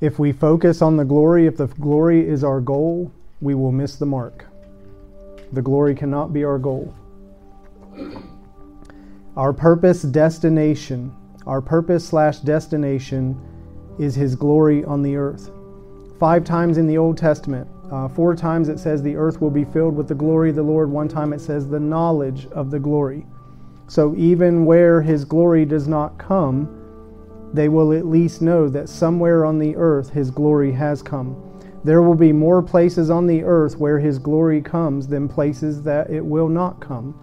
If we focus on the glory, if the glory is our goal, we will miss the mark. The glory cannot be our goal. Our purpose, destination, our purpose slash destination is His glory on the earth. Five times in the Old Testament, uh, four times it says the earth will be filled with the glory of the Lord. One time it says the knowledge of the glory. So even where His glory does not come, they will at least know that somewhere on the earth His glory has come. There will be more places on the earth where His glory comes than places that it will not come.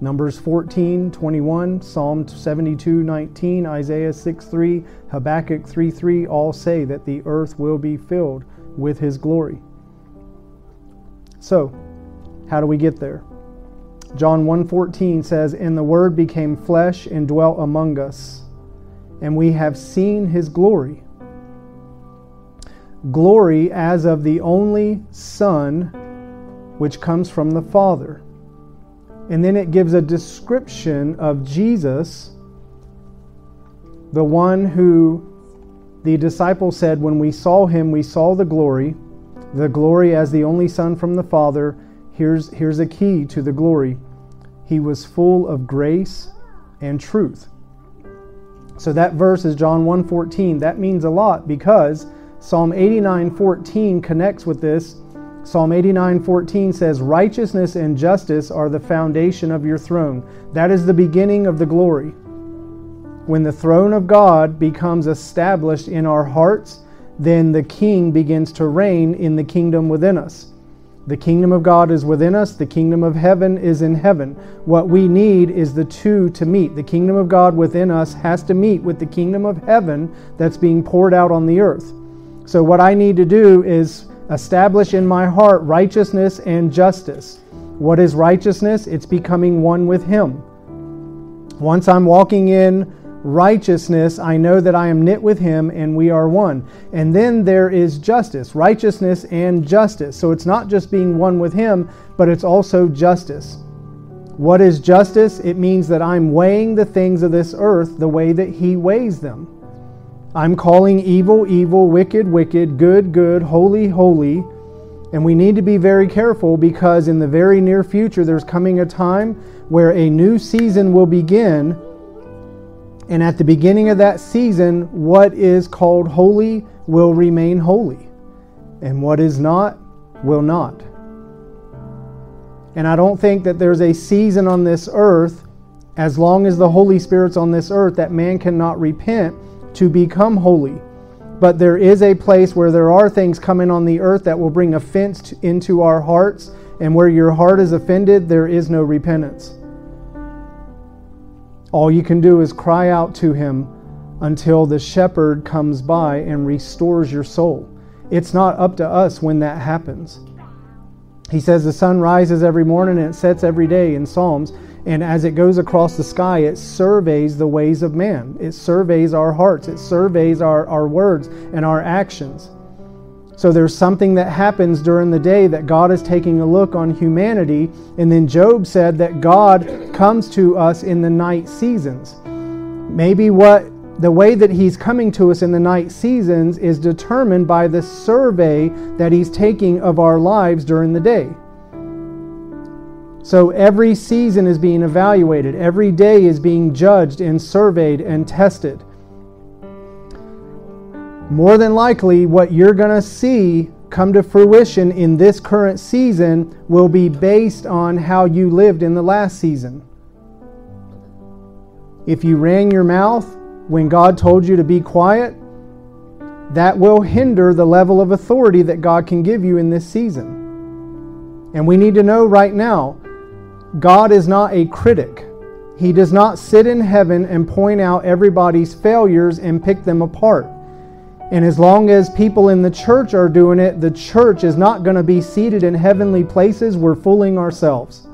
Numbers 14, 21, Psalm 72, 19, Isaiah 6, 3, Habakkuk 3, 3 all say that the earth will be filled with His glory. So, how do we get there? John 1:14 says, "And the word became flesh and dwelt among us, and we have seen his glory." Glory as of the only Son which comes from the Father. And then it gives a description of Jesus, the one who the disciples said, When we saw him, we saw the glory, the glory as the only Son from the Father. Here's, here's a key to the glory He was full of grace and truth. So that verse is John 1:14. That means a lot because Psalm 89:14 connects with this Psalm 89:14 says, "Righteousness and justice are the foundation of your throne." That is the beginning of the glory. When the throne of God becomes established in our hearts, then the king begins to reign in the kingdom within us. The kingdom of God is within us, the kingdom of heaven is in heaven. What we need is the two to meet. The kingdom of God within us has to meet with the kingdom of heaven that's being poured out on the earth. So, what I need to do is Establish in my heart righteousness and justice. What is righteousness? It's becoming one with Him. Once I'm walking in righteousness, I know that I am knit with Him and we are one. And then there is justice, righteousness and justice. So it's not just being one with Him, but it's also justice. What is justice? It means that I'm weighing the things of this earth the way that He weighs them. I'm calling evil, evil, wicked, wicked, good, good, holy, holy. And we need to be very careful because in the very near future, there's coming a time where a new season will begin. And at the beginning of that season, what is called holy will remain holy, and what is not will not. And I don't think that there's a season on this earth, as long as the Holy Spirit's on this earth, that man cannot repent to become holy. But there is a place where there are things coming on the earth that will bring offense into our hearts, and where your heart is offended, there is no repentance. All you can do is cry out to Him until the shepherd comes by and restores your soul. It's not up to us when that happens. He says the sun rises every morning and it sets every day in Psalms. And as it goes across the sky, it surveys the ways of man. It surveys our hearts. It surveys our, our words and our actions. So there's something that happens during the day that God is taking a look on humanity. And then Job said that God comes to us in the night seasons. Maybe what the way that he's coming to us in the night seasons is determined by the survey that he's taking of our lives during the day. So every season is being evaluated, every day is being judged and surveyed and tested. More than likely, what you're going to see come to fruition in this current season will be based on how you lived in the last season. If you ran your mouth when God told you to be quiet, that will hinder the level of authority that God can give you in this season. And we need to know right now God is not a critic. He does not sit in heaven and point out everybody's failures and pick them apart. And as long as people in the church are doing it, the church is not going to be seated in heavenly places. We're fooling ourselves.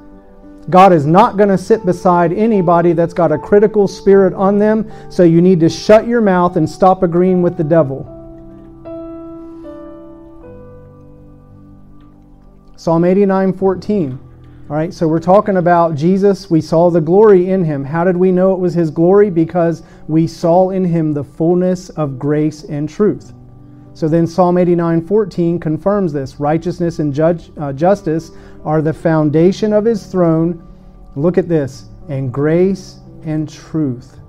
God is not going to sit beside anybody that's got a critical spirit on them, so you need to shut your mouth and stop agreeing with the devil. Psalm 89 14. All right, so we're talking about Jesus. We saw the glory in him. How did we know it was his glory? Because we saw in him the fullness of grace and truth. So then Psalm 89 14 confirms this. Righteousness and judge, uh, justice are the foundation of his throne. Look at this. And grace and truth.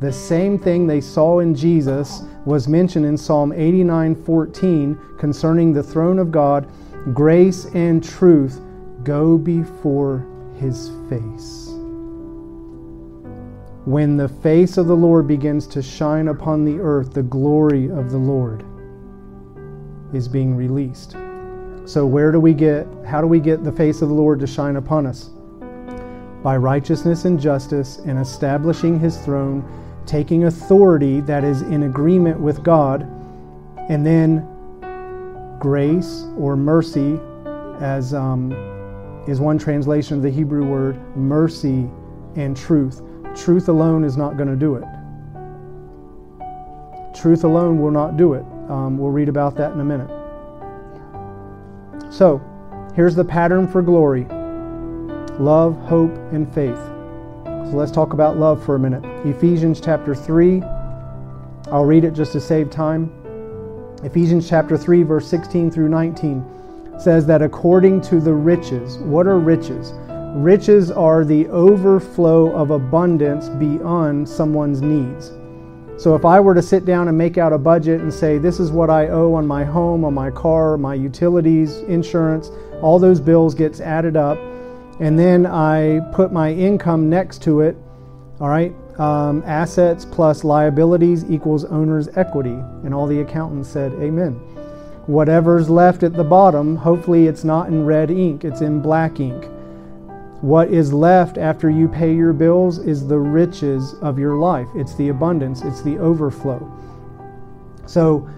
The same thing they saw in Jesus was mentioned in Psalm 89 14 concerning the throne of God. Grace and truth go before his face. When the face of the Lord begins to shine upon the earth, the glory of the Lord is being released. So, where do we get, how do we get the face of the Lord to shine upon us? By righteousness and justice and establishing his throne, taking authority that is in agreement with God, and then grace or mercy, as um, is one translation of the Hebrew word mercy and truth. Truth alone is not going to do it. Truth alone will not do it. Um, we'll read about that in a minute. So, here's the pattern for glory love, hope, and faith. So, let's talk about love for a minute. Ephesians chapter 3. I'll read it just to save time. Ephesians chapter 3, verse 16 through 19 says that according to the riches, what are riches? Riches are the overflow of abundance beyond someone's needs. So if I were to sit down and make out a budget and say, this is what I owe on my home, on my car, my utilities, insurance, all those bills gets added up, and then I put my income next to it, all right, um, assets plus liabilities equals owner's equity. And all the accountants said, Amen. Whatever's left at the bottom, hopefully it's not in red ink, it's in black ink. What is left after you pay your bills is the riches of your life. It's the abundance, it's the overflow. So,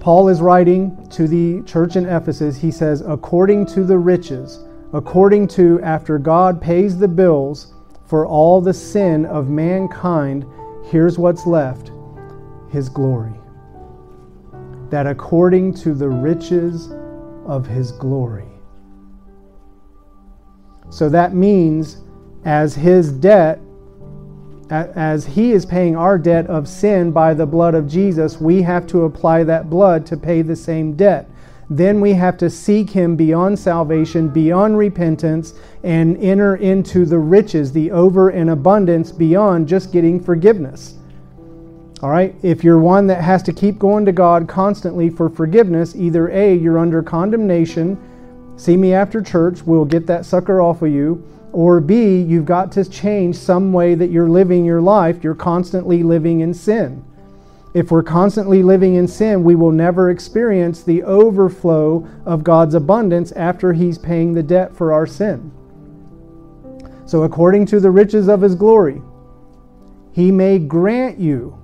Paul is writing to the church in Ephesus. He says, according to the riches, according to after God pays the bills for all the sin of mankind, here's what's left His glory that according to the riches of his glory. So that means as his debt, as he is paying our debt of sin by the blood of Jesus, we have to apply that blood to pay the same debt. Then we have to seek him beyond salvation, beyond repentance, and enter into the riches, the over and abundance beyond just getting forgiveness. All right, if you're one that has to keep going to God constantly for forgiveness, either A, you're under condemnation, see me after church, we'll get that sucker off of you, or B, you've got to change some way that you're living your life. You're constantly living in sin. If we're constantly living in sin, we will never experience the overflow of God's abundance after He's paying the debt for our sin. So, according to the riches of His glory, He may grant you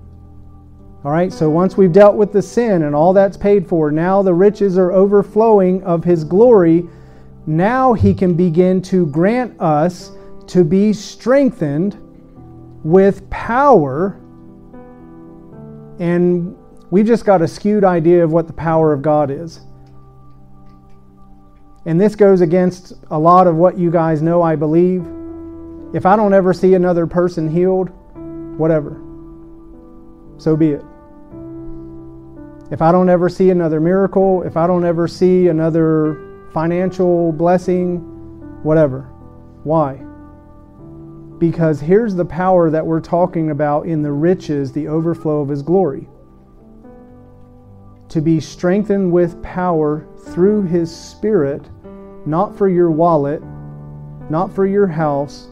all right, so once we've dealt with the sin and all that's paid for, now the riches are overflowing of His glory. Now He can begin to grant us to be strengthened with power. And we've just got a skewed idea of what the power of God is. And this goes against a lot of what you guys know, I believe. If I don't ever see another person healed, whatever. So be it. If I don't ever see another miracle, if I don't ever see another financial blessing, whatever. Why? Because here's the power that we're talking about in the riches, the overflow of His glory. To be strengthened with power through His Spirit, not for your wallet, not for your house,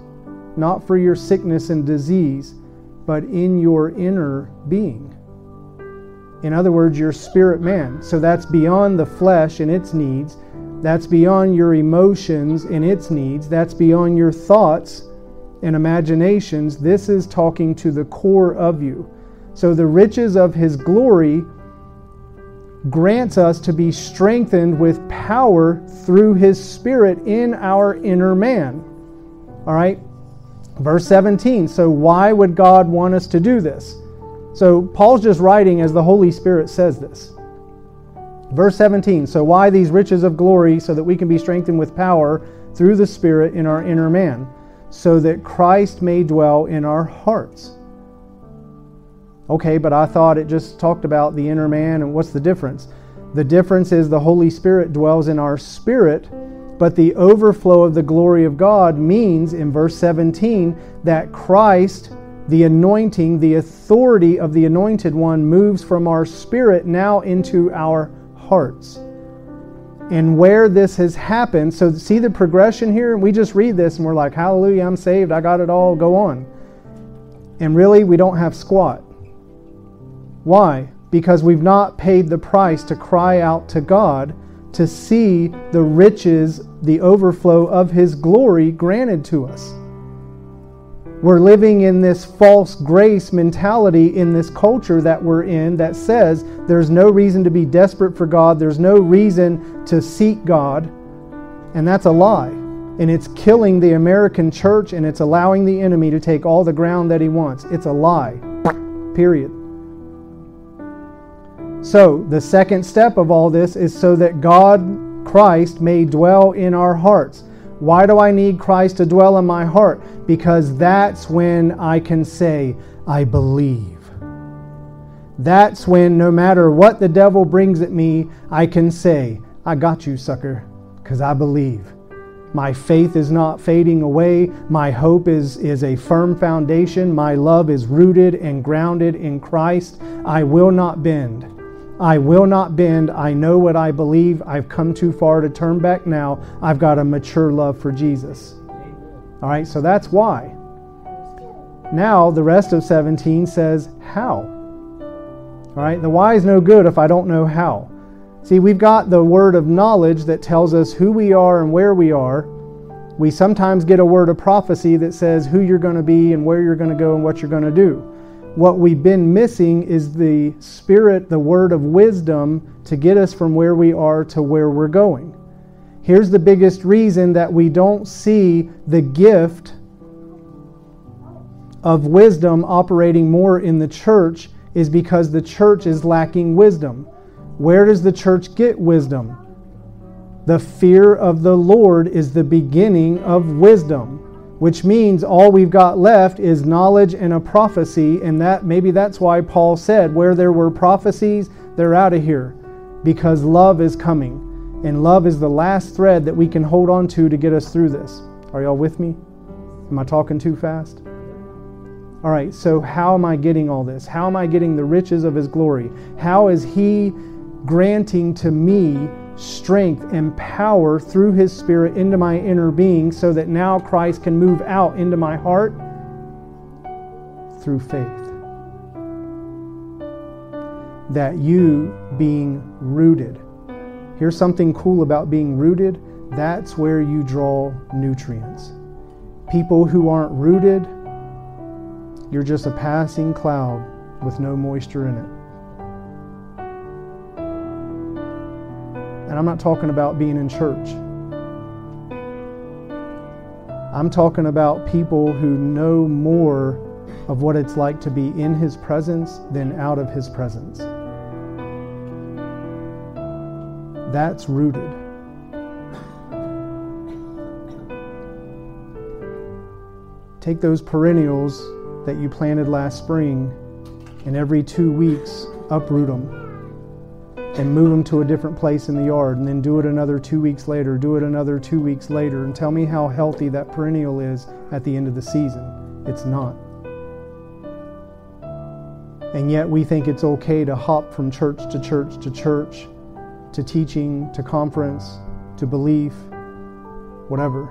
not for your sickness and disease, but in your inner being. In other words, your spirit man. So that's beyond the flesh and its needs. That's beyond your emotions and its needs. That's beyond your thoughts and imaginations. This is talking to the core of you. So the riches of his glory grants us to be strengthened with power through his spirit in our inner man. All right? Verse 17. So why would God want us to do this? So Paul's just writing as the Holy Spirit says this. Verse 17 So, why these riches of glory? So that we can be strengthened with power through the Spirit in our inner man, so that Christ may dwell in our hearts. Okay, but I thought it just talked about the inner man, and what's the difference? The difference is the Holy Spirit dwells in our spirit, but the overflow of the glory of God means in verse 17 that Christ, the anointing, the authority of the anointed one, moves from our spirit now into our hearts. And where this has happened, so see the progression here? We just read this and we're like, Hallelujah, I'm saved, I got it all, go on. And really, we don't have squat. Why? Because we've not paid the price to cry out to God to see the riches, the overflow of His glory granted to us. We're living in this false grace mentality in this culture that we're in that says there's no reason to be desperate for God, there's no reason to seek God, and that's a lie. And it's killing the American church and it's allowing the enemy to take all the ground that he wants. It's a lie. Period. So, the second step of all this is so that God, Christ, may dwell in our hearts. Why do I need Christ to dwell in my heart? Because that's when I can say, I believe. That's when, no matter what the devil brings at me, I can say, I got you, sucker, because I believe. My faith is not fading away. My hope is, is a firm foundation. My love is rooted and grounded in Christ. I will not bend. I will not bend. I know what I believe. I've come too far to turn back now. I've got a mature love for Jesus. All right, so that's why. Now, the rest of 17 says, How? All right, the why is no good if I don't know how. See, we've got the word of knowledge that tells us who we are and where we are. We sometimes get a word of prophecy that says who you're going to be and where you're going to go and what you're going to do. What we've been missing is the Spirit, the word of wisdom to get us from where we are to where we're going. Here's the biggest reason that we don't see the gift of wisdom operating more in the church is because the church is lacking wisdom. Where does the church get wisdom? The fear of the Lord is the beginning of wisdom which means all we've got left is knowledge and a prophecy and that maybe that's why Paul said where there were prophecies they're out of here because love is coming and love is the last thread that we can hold on to to get us through this. Are y'all with me? Am I talking too fast? All right, so how am I getting all this? How am I getting the riches of his glory? How is he granting to me strength and power through His Spirit into my inner being so that now Christ can move out into my heart through faith. That you being rooted. Here's something cool about being rooted that's where you draw nutrients. People who aren't rooted, you're just a passing cloud with no moisture in it. And I'm not talking about being in church. I'm talking about people who know more of what it's like to be in His presence than out of His presence. That's rooted. Take those perennials that you planted last spring and every two weeks uproot them and move them to a different place in the yard and then do it another two weeks later, do it another two weeks later, and tell me how healthy that perennial is at the end of the season. It's not. And yet we think it's okay to hop from church to church to church, to teaching, to conference, to belief, whatever.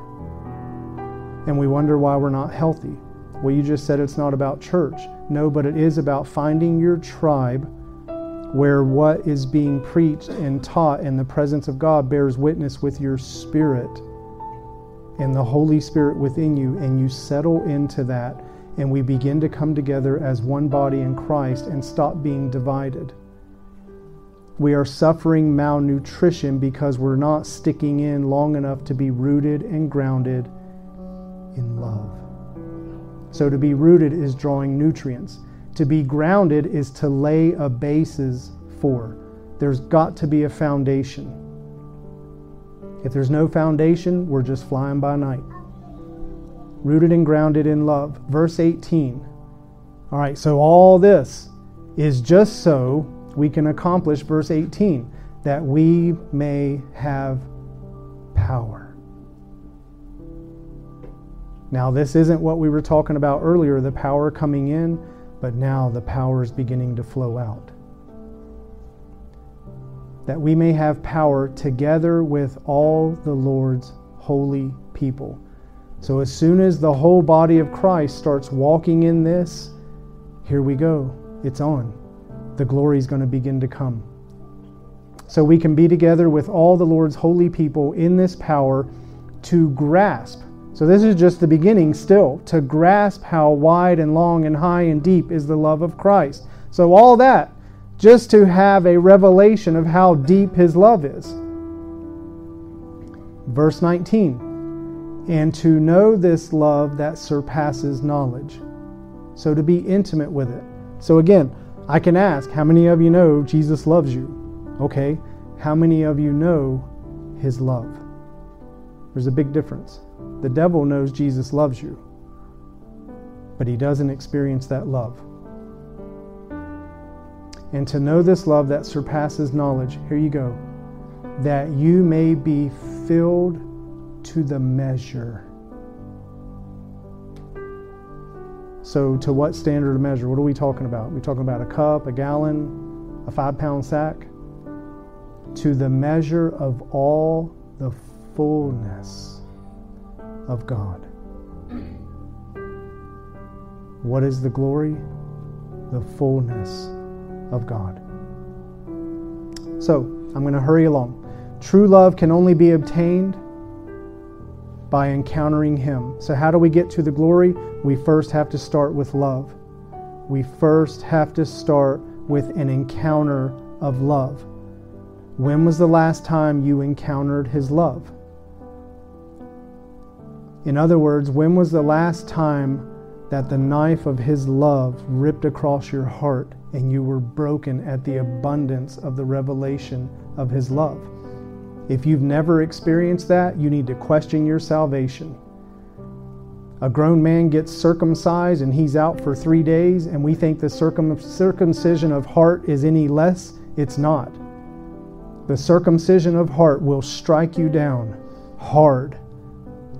And we wonder why we're not healthy. Well, you just said it's not about church. No, but it is about finding your tribe where what is being preached and taught in the presence of God bears witness with your spirit and the Holy Spirit within you, and you settle into that, and we begin to come together as one body in Christ and stop being divided. We are suffering malnutrition because we're not sticking in long enough to be rooted and grounded in love. So, to be rooted is drawing nutrients. To be grounded is to lay a basis for. there's got to be a foundation. If there's no foundation, we're just flying by night. Rooted and grounded in love. Verse 18. All right, so all this is just so we can accomplish verse 18 that we may have power. Now, this isn't what we were talking about earlier, the power coming in, but now the power is beginning to flow out. That we may have power together with all the Lord's holy people. So, as soon as the whole body of Christ starts walking in this, here we go. It's on. The glory is going to begin to come. So, we can be together with all the Lord's holy people in this power to grasp so, this is just the beginning still to grasp how wide and long and high and deep is the love of Christ. So, all that just to have a revelation of how deep his love is. Verse 19, and to know this love that surpasses knowledge. So, to be intimate with it. So, again, I can ask, how many of you know Jesus loves you? Okay, how many of you know his love? There's a big difference. The devil knows Jesus loves you, but he doesn't experience that love. And to know this love that surpasses knowledge, here you go, that you may be filled to the measure. So, to what standard of measure? What are we talking about? We're we talking about a cup, a gallon, a five pound sack? To the measure of all the fullness of God. What is the glory? The fullness of God. So, I'm going to hurry along. True love can only be obtained by encountering Him. So, how do we get to the glory? We first have to start with love. We first have to start with an encounter of love. When was the last time you encountered His love? In other words, when was the last time that the knife of His love ripped across your heart and you were broken at the abundance of the revelation of His love? If you've never experienced that, you need to question your salvation. A grown man gets circumcised and he's out for three days, and we think the circum- circumcision of heart is any less. It's not. The circumcision of heart will strike you down hard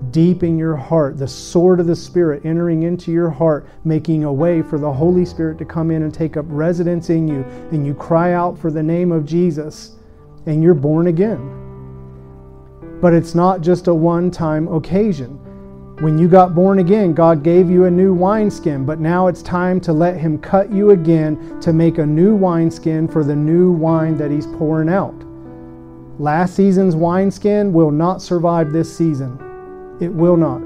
deep in your heart, the sword of the Spirit entering into your heart, making a way for the Holy Spirit to come in and take up residence in you, and you cry out for the name of Jesus, and you're born again. But it's not just a one time occasion. When you got born again, God gave you a new wineskin, but now it's time to let Him cut you again to make a new wineskin for the new wine that He's pouring out. Last season's wineskin will not survive this season. It will not.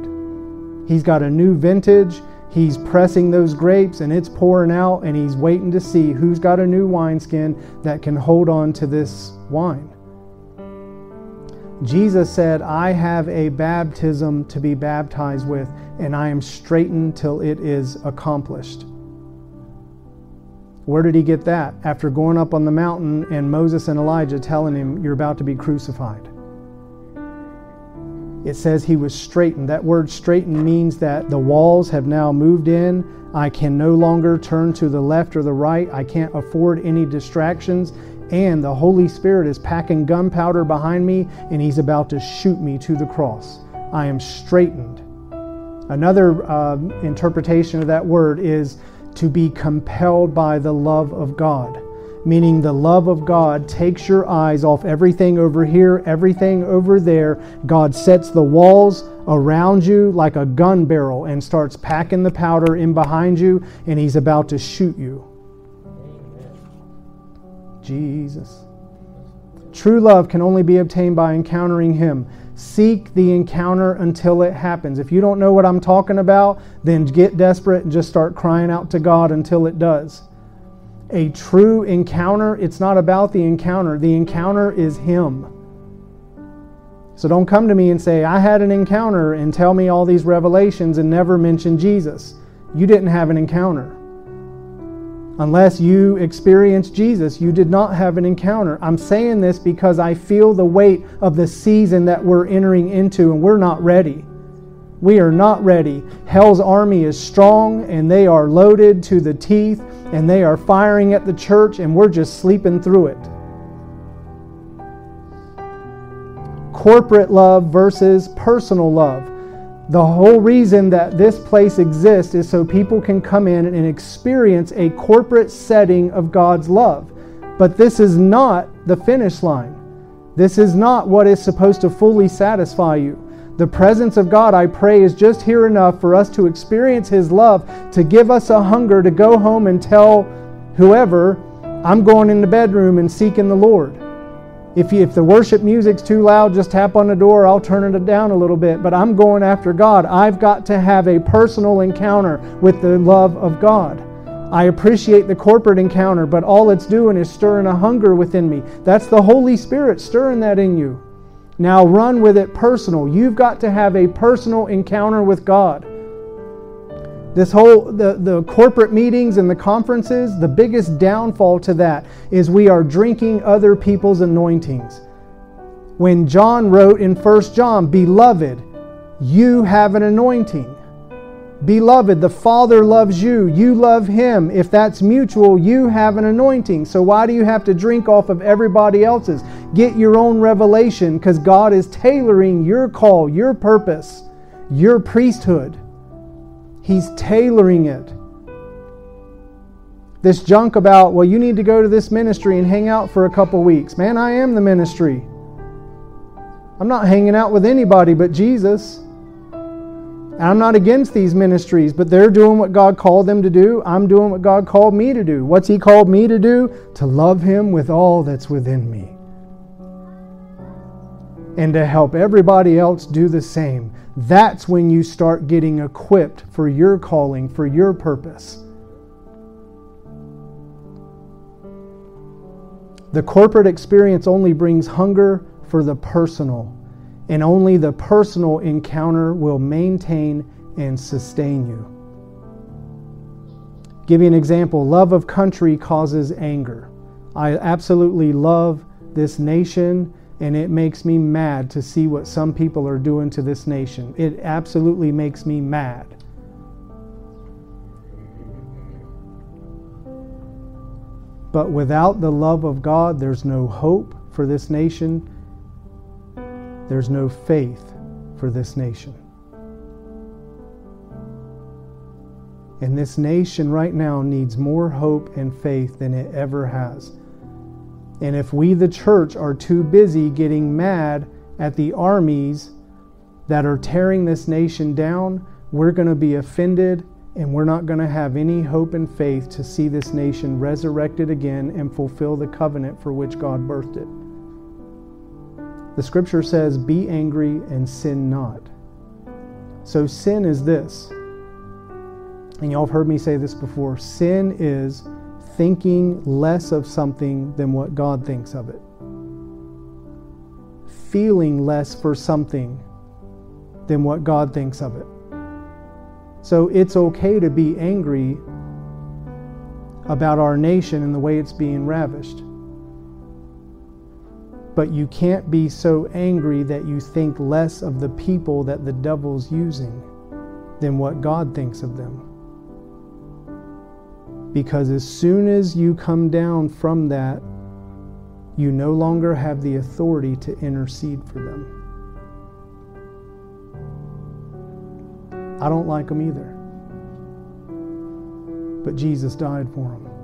He's got a new vintage. He's pressing those grapes and it's pouring out, and he's waiting to see who's got a new wineskin that can hold on to this wine. Jesus said, I have a baptism to be baptized with, and I am straitened till it is accomplished. Where did he get that? After going up on the mountain and Moses and Elijah telling him, You're about to be crucified it says he was straitened. That word straitened means that the walls have now moved in. I can no longer turn to the left or the right. I can't afford any distractions. And the Holy Spirit is packing gunpowder behind me and he's about to shoot me to the cross. I am straitened. Another uh, interpretation of that word is to be compelled by the love of God meaning the love of God takes your eyes off everything over here, everything over there. God sets the walls around you like a gun barrel and starts packing the powder in behind you, and He's about to shoot you. Jesus. True love can only be obtained by encountering Him. Seek the encounter until it happens. If you don't know what I'm talking about, then get desperate and just start crying out to God until it does a true encounter, it's not about the encounter. The encounter is Him. So don't come to me and say, I had an encounter and tell me all these revelations and never mention Jesus. You didn't have an encounter. Unless you experience Jesus, you did not have an encounter. I'm saying this because I feel the weight of the season that we're entering into, and we're not ready. We are not ready. Hell's army is strong, and they are loaded to the teeth, and they are firing at the church, and we're just sleeping through it. Corporate love versus personal love. The whole reason that this place exists is so people can come in and experience a corporate setting of God's love. But this is not the finish line. This is not what is supposed to fully satisfy you. The presence of God, I pray, is just here enough for us to experience His love, to give us a hunger to go home and tell whoever, I'm going in the bedroom and seeking the Lord. If, you, if the worship music's too loud, just tap on the door. I'll turn it down a little bit. But I'm going after God. I've got to have a personal encounter with the love of God. I appreciate the corporate encounter, but all it's doing is stirring a hunger within me. That's the Holy Spirit stirring that in you. Now run with it personal. You've got to have a personal encounter with God. This whole the, the corporate meetings and the conferences, the biggest downfall to that is we are drinking other people's anointings. When John wrote in 1 John, Beloved, you have an anointing. Beloved, the Father loves you. You love Him. If that's mutual, you have an anointing. So why do you have to drink off of everybody else's? Get your own revelation because God is tailoring your call, your purpose, your priesthood He's tailoring it. This junk about, well, you need to go to this ministry and hang out for a couple weeks. Man, I am the ministry. I'm not hanging out with anybody but Jesus. I'm not against these ministries, but they're doing what God called them to do. I'm doing what God called me to do. What's He called me to do? To love Him with all that's within me. And to help everybody else do the same. That's when you start getting equipped for your calling, for your purpose. The corporate experience only brings hunger for the personal, and only the personal encounter will maintain and sustain you. Give you an example love of country causes anger. I absolutely love this nation and it makes me mad to see what some people are doing to this nation. It absolutely makes me mad. But without the love of God, there's no hope for this nation. There's no faith for this nation. And this nation right now needs more hope and faith than it ever has. And if we, the church, are too busy getting mad at the armies that are tearing this nation down, we're going to be offended and we're not going to have any hope and faith to see this nation resurrected again and fulfill the covenant for which God birthed it. The scripture says, Be angry and sin not. So, sin is this. And y'all have heard me say this before sin is thinking less of something than what God thinks of it, feeling less for something than what God thinks of it. So it's okay to be angry about our nation and the way it's being ravished. But you can't be so angry that you think less of the people that the devil's using than what God thinks of them. Because as soon as you come down from that, you no longer have the authority to intercede for them. I don't like them either. But Jesus died for them.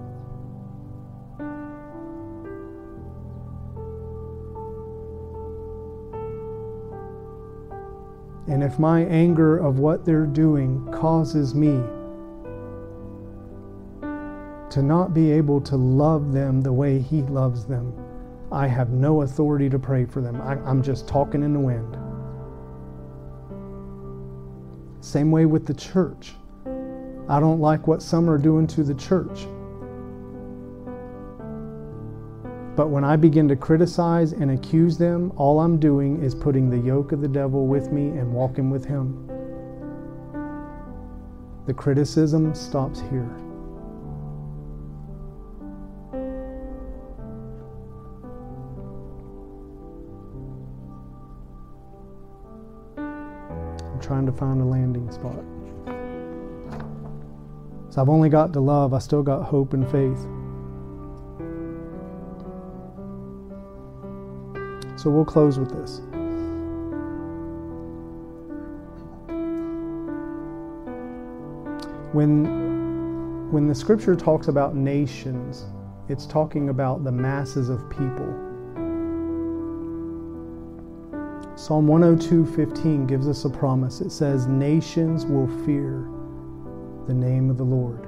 And if my anger of what they're doing causes me to not be able to love them the way He loves them, I have no authority to pray for them. I, am just talking in the wind. Same way with the church. I don't like what some are doing to the church. But when I begin to criticize and accuse them, all I'm doing is putting the yoke of the devil with me and walking with him. The criticism stops here. I'm trying to find a landing spot. So I've only got to love, I still got hope and faith. So we'll close with this. When, when the scripture talks about nations, it's talking about the masses of people. Psalm 102:15 gives us a promise. It says, "Nations will fear the name of the Lord."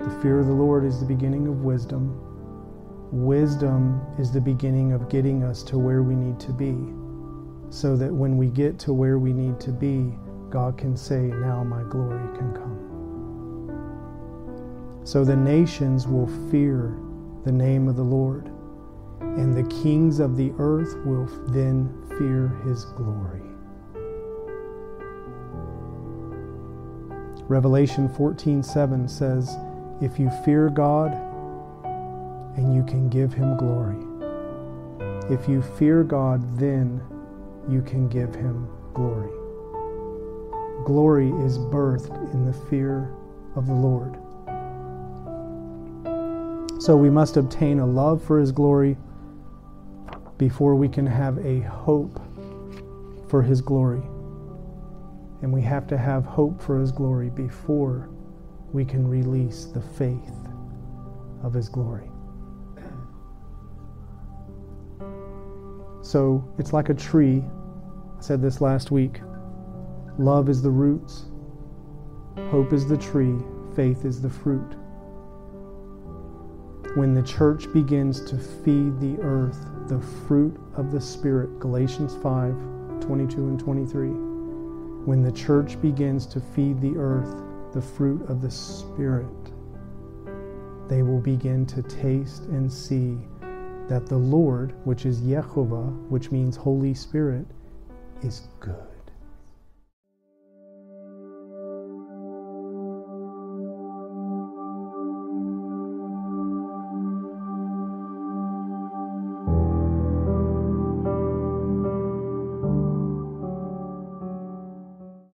The fear of the Lord is the beginning of wisdom. Wisdom is the beginning of getting us to where we need to be, so that when we get to where we need to be, God can say, Now my glory can come. So the nations will fear the name of the Lord, and the kings of the earth will then fear his glory. Revelation 14:7 says, If you fear God, and you can give him glory. If you fear God, then you can give him glory. Glory is birthed in the fear of the Lord. So we must obtain a love for his glory before we can have a hope for his glory. And we have to have hope for his glory before we can release the faith of his glory. So it's like a tree. I said this last week. Love is the roots, hope is the tree, faith is the fruit. When the church begins to feed the earth the fruit of the Spirit, Galatians 5 22 and 23. When the church begins to feed the earth the fruit of the Spirit, they will begin to taste and see that the Lord, which is Yehovah, which means Holy Spirit, is good.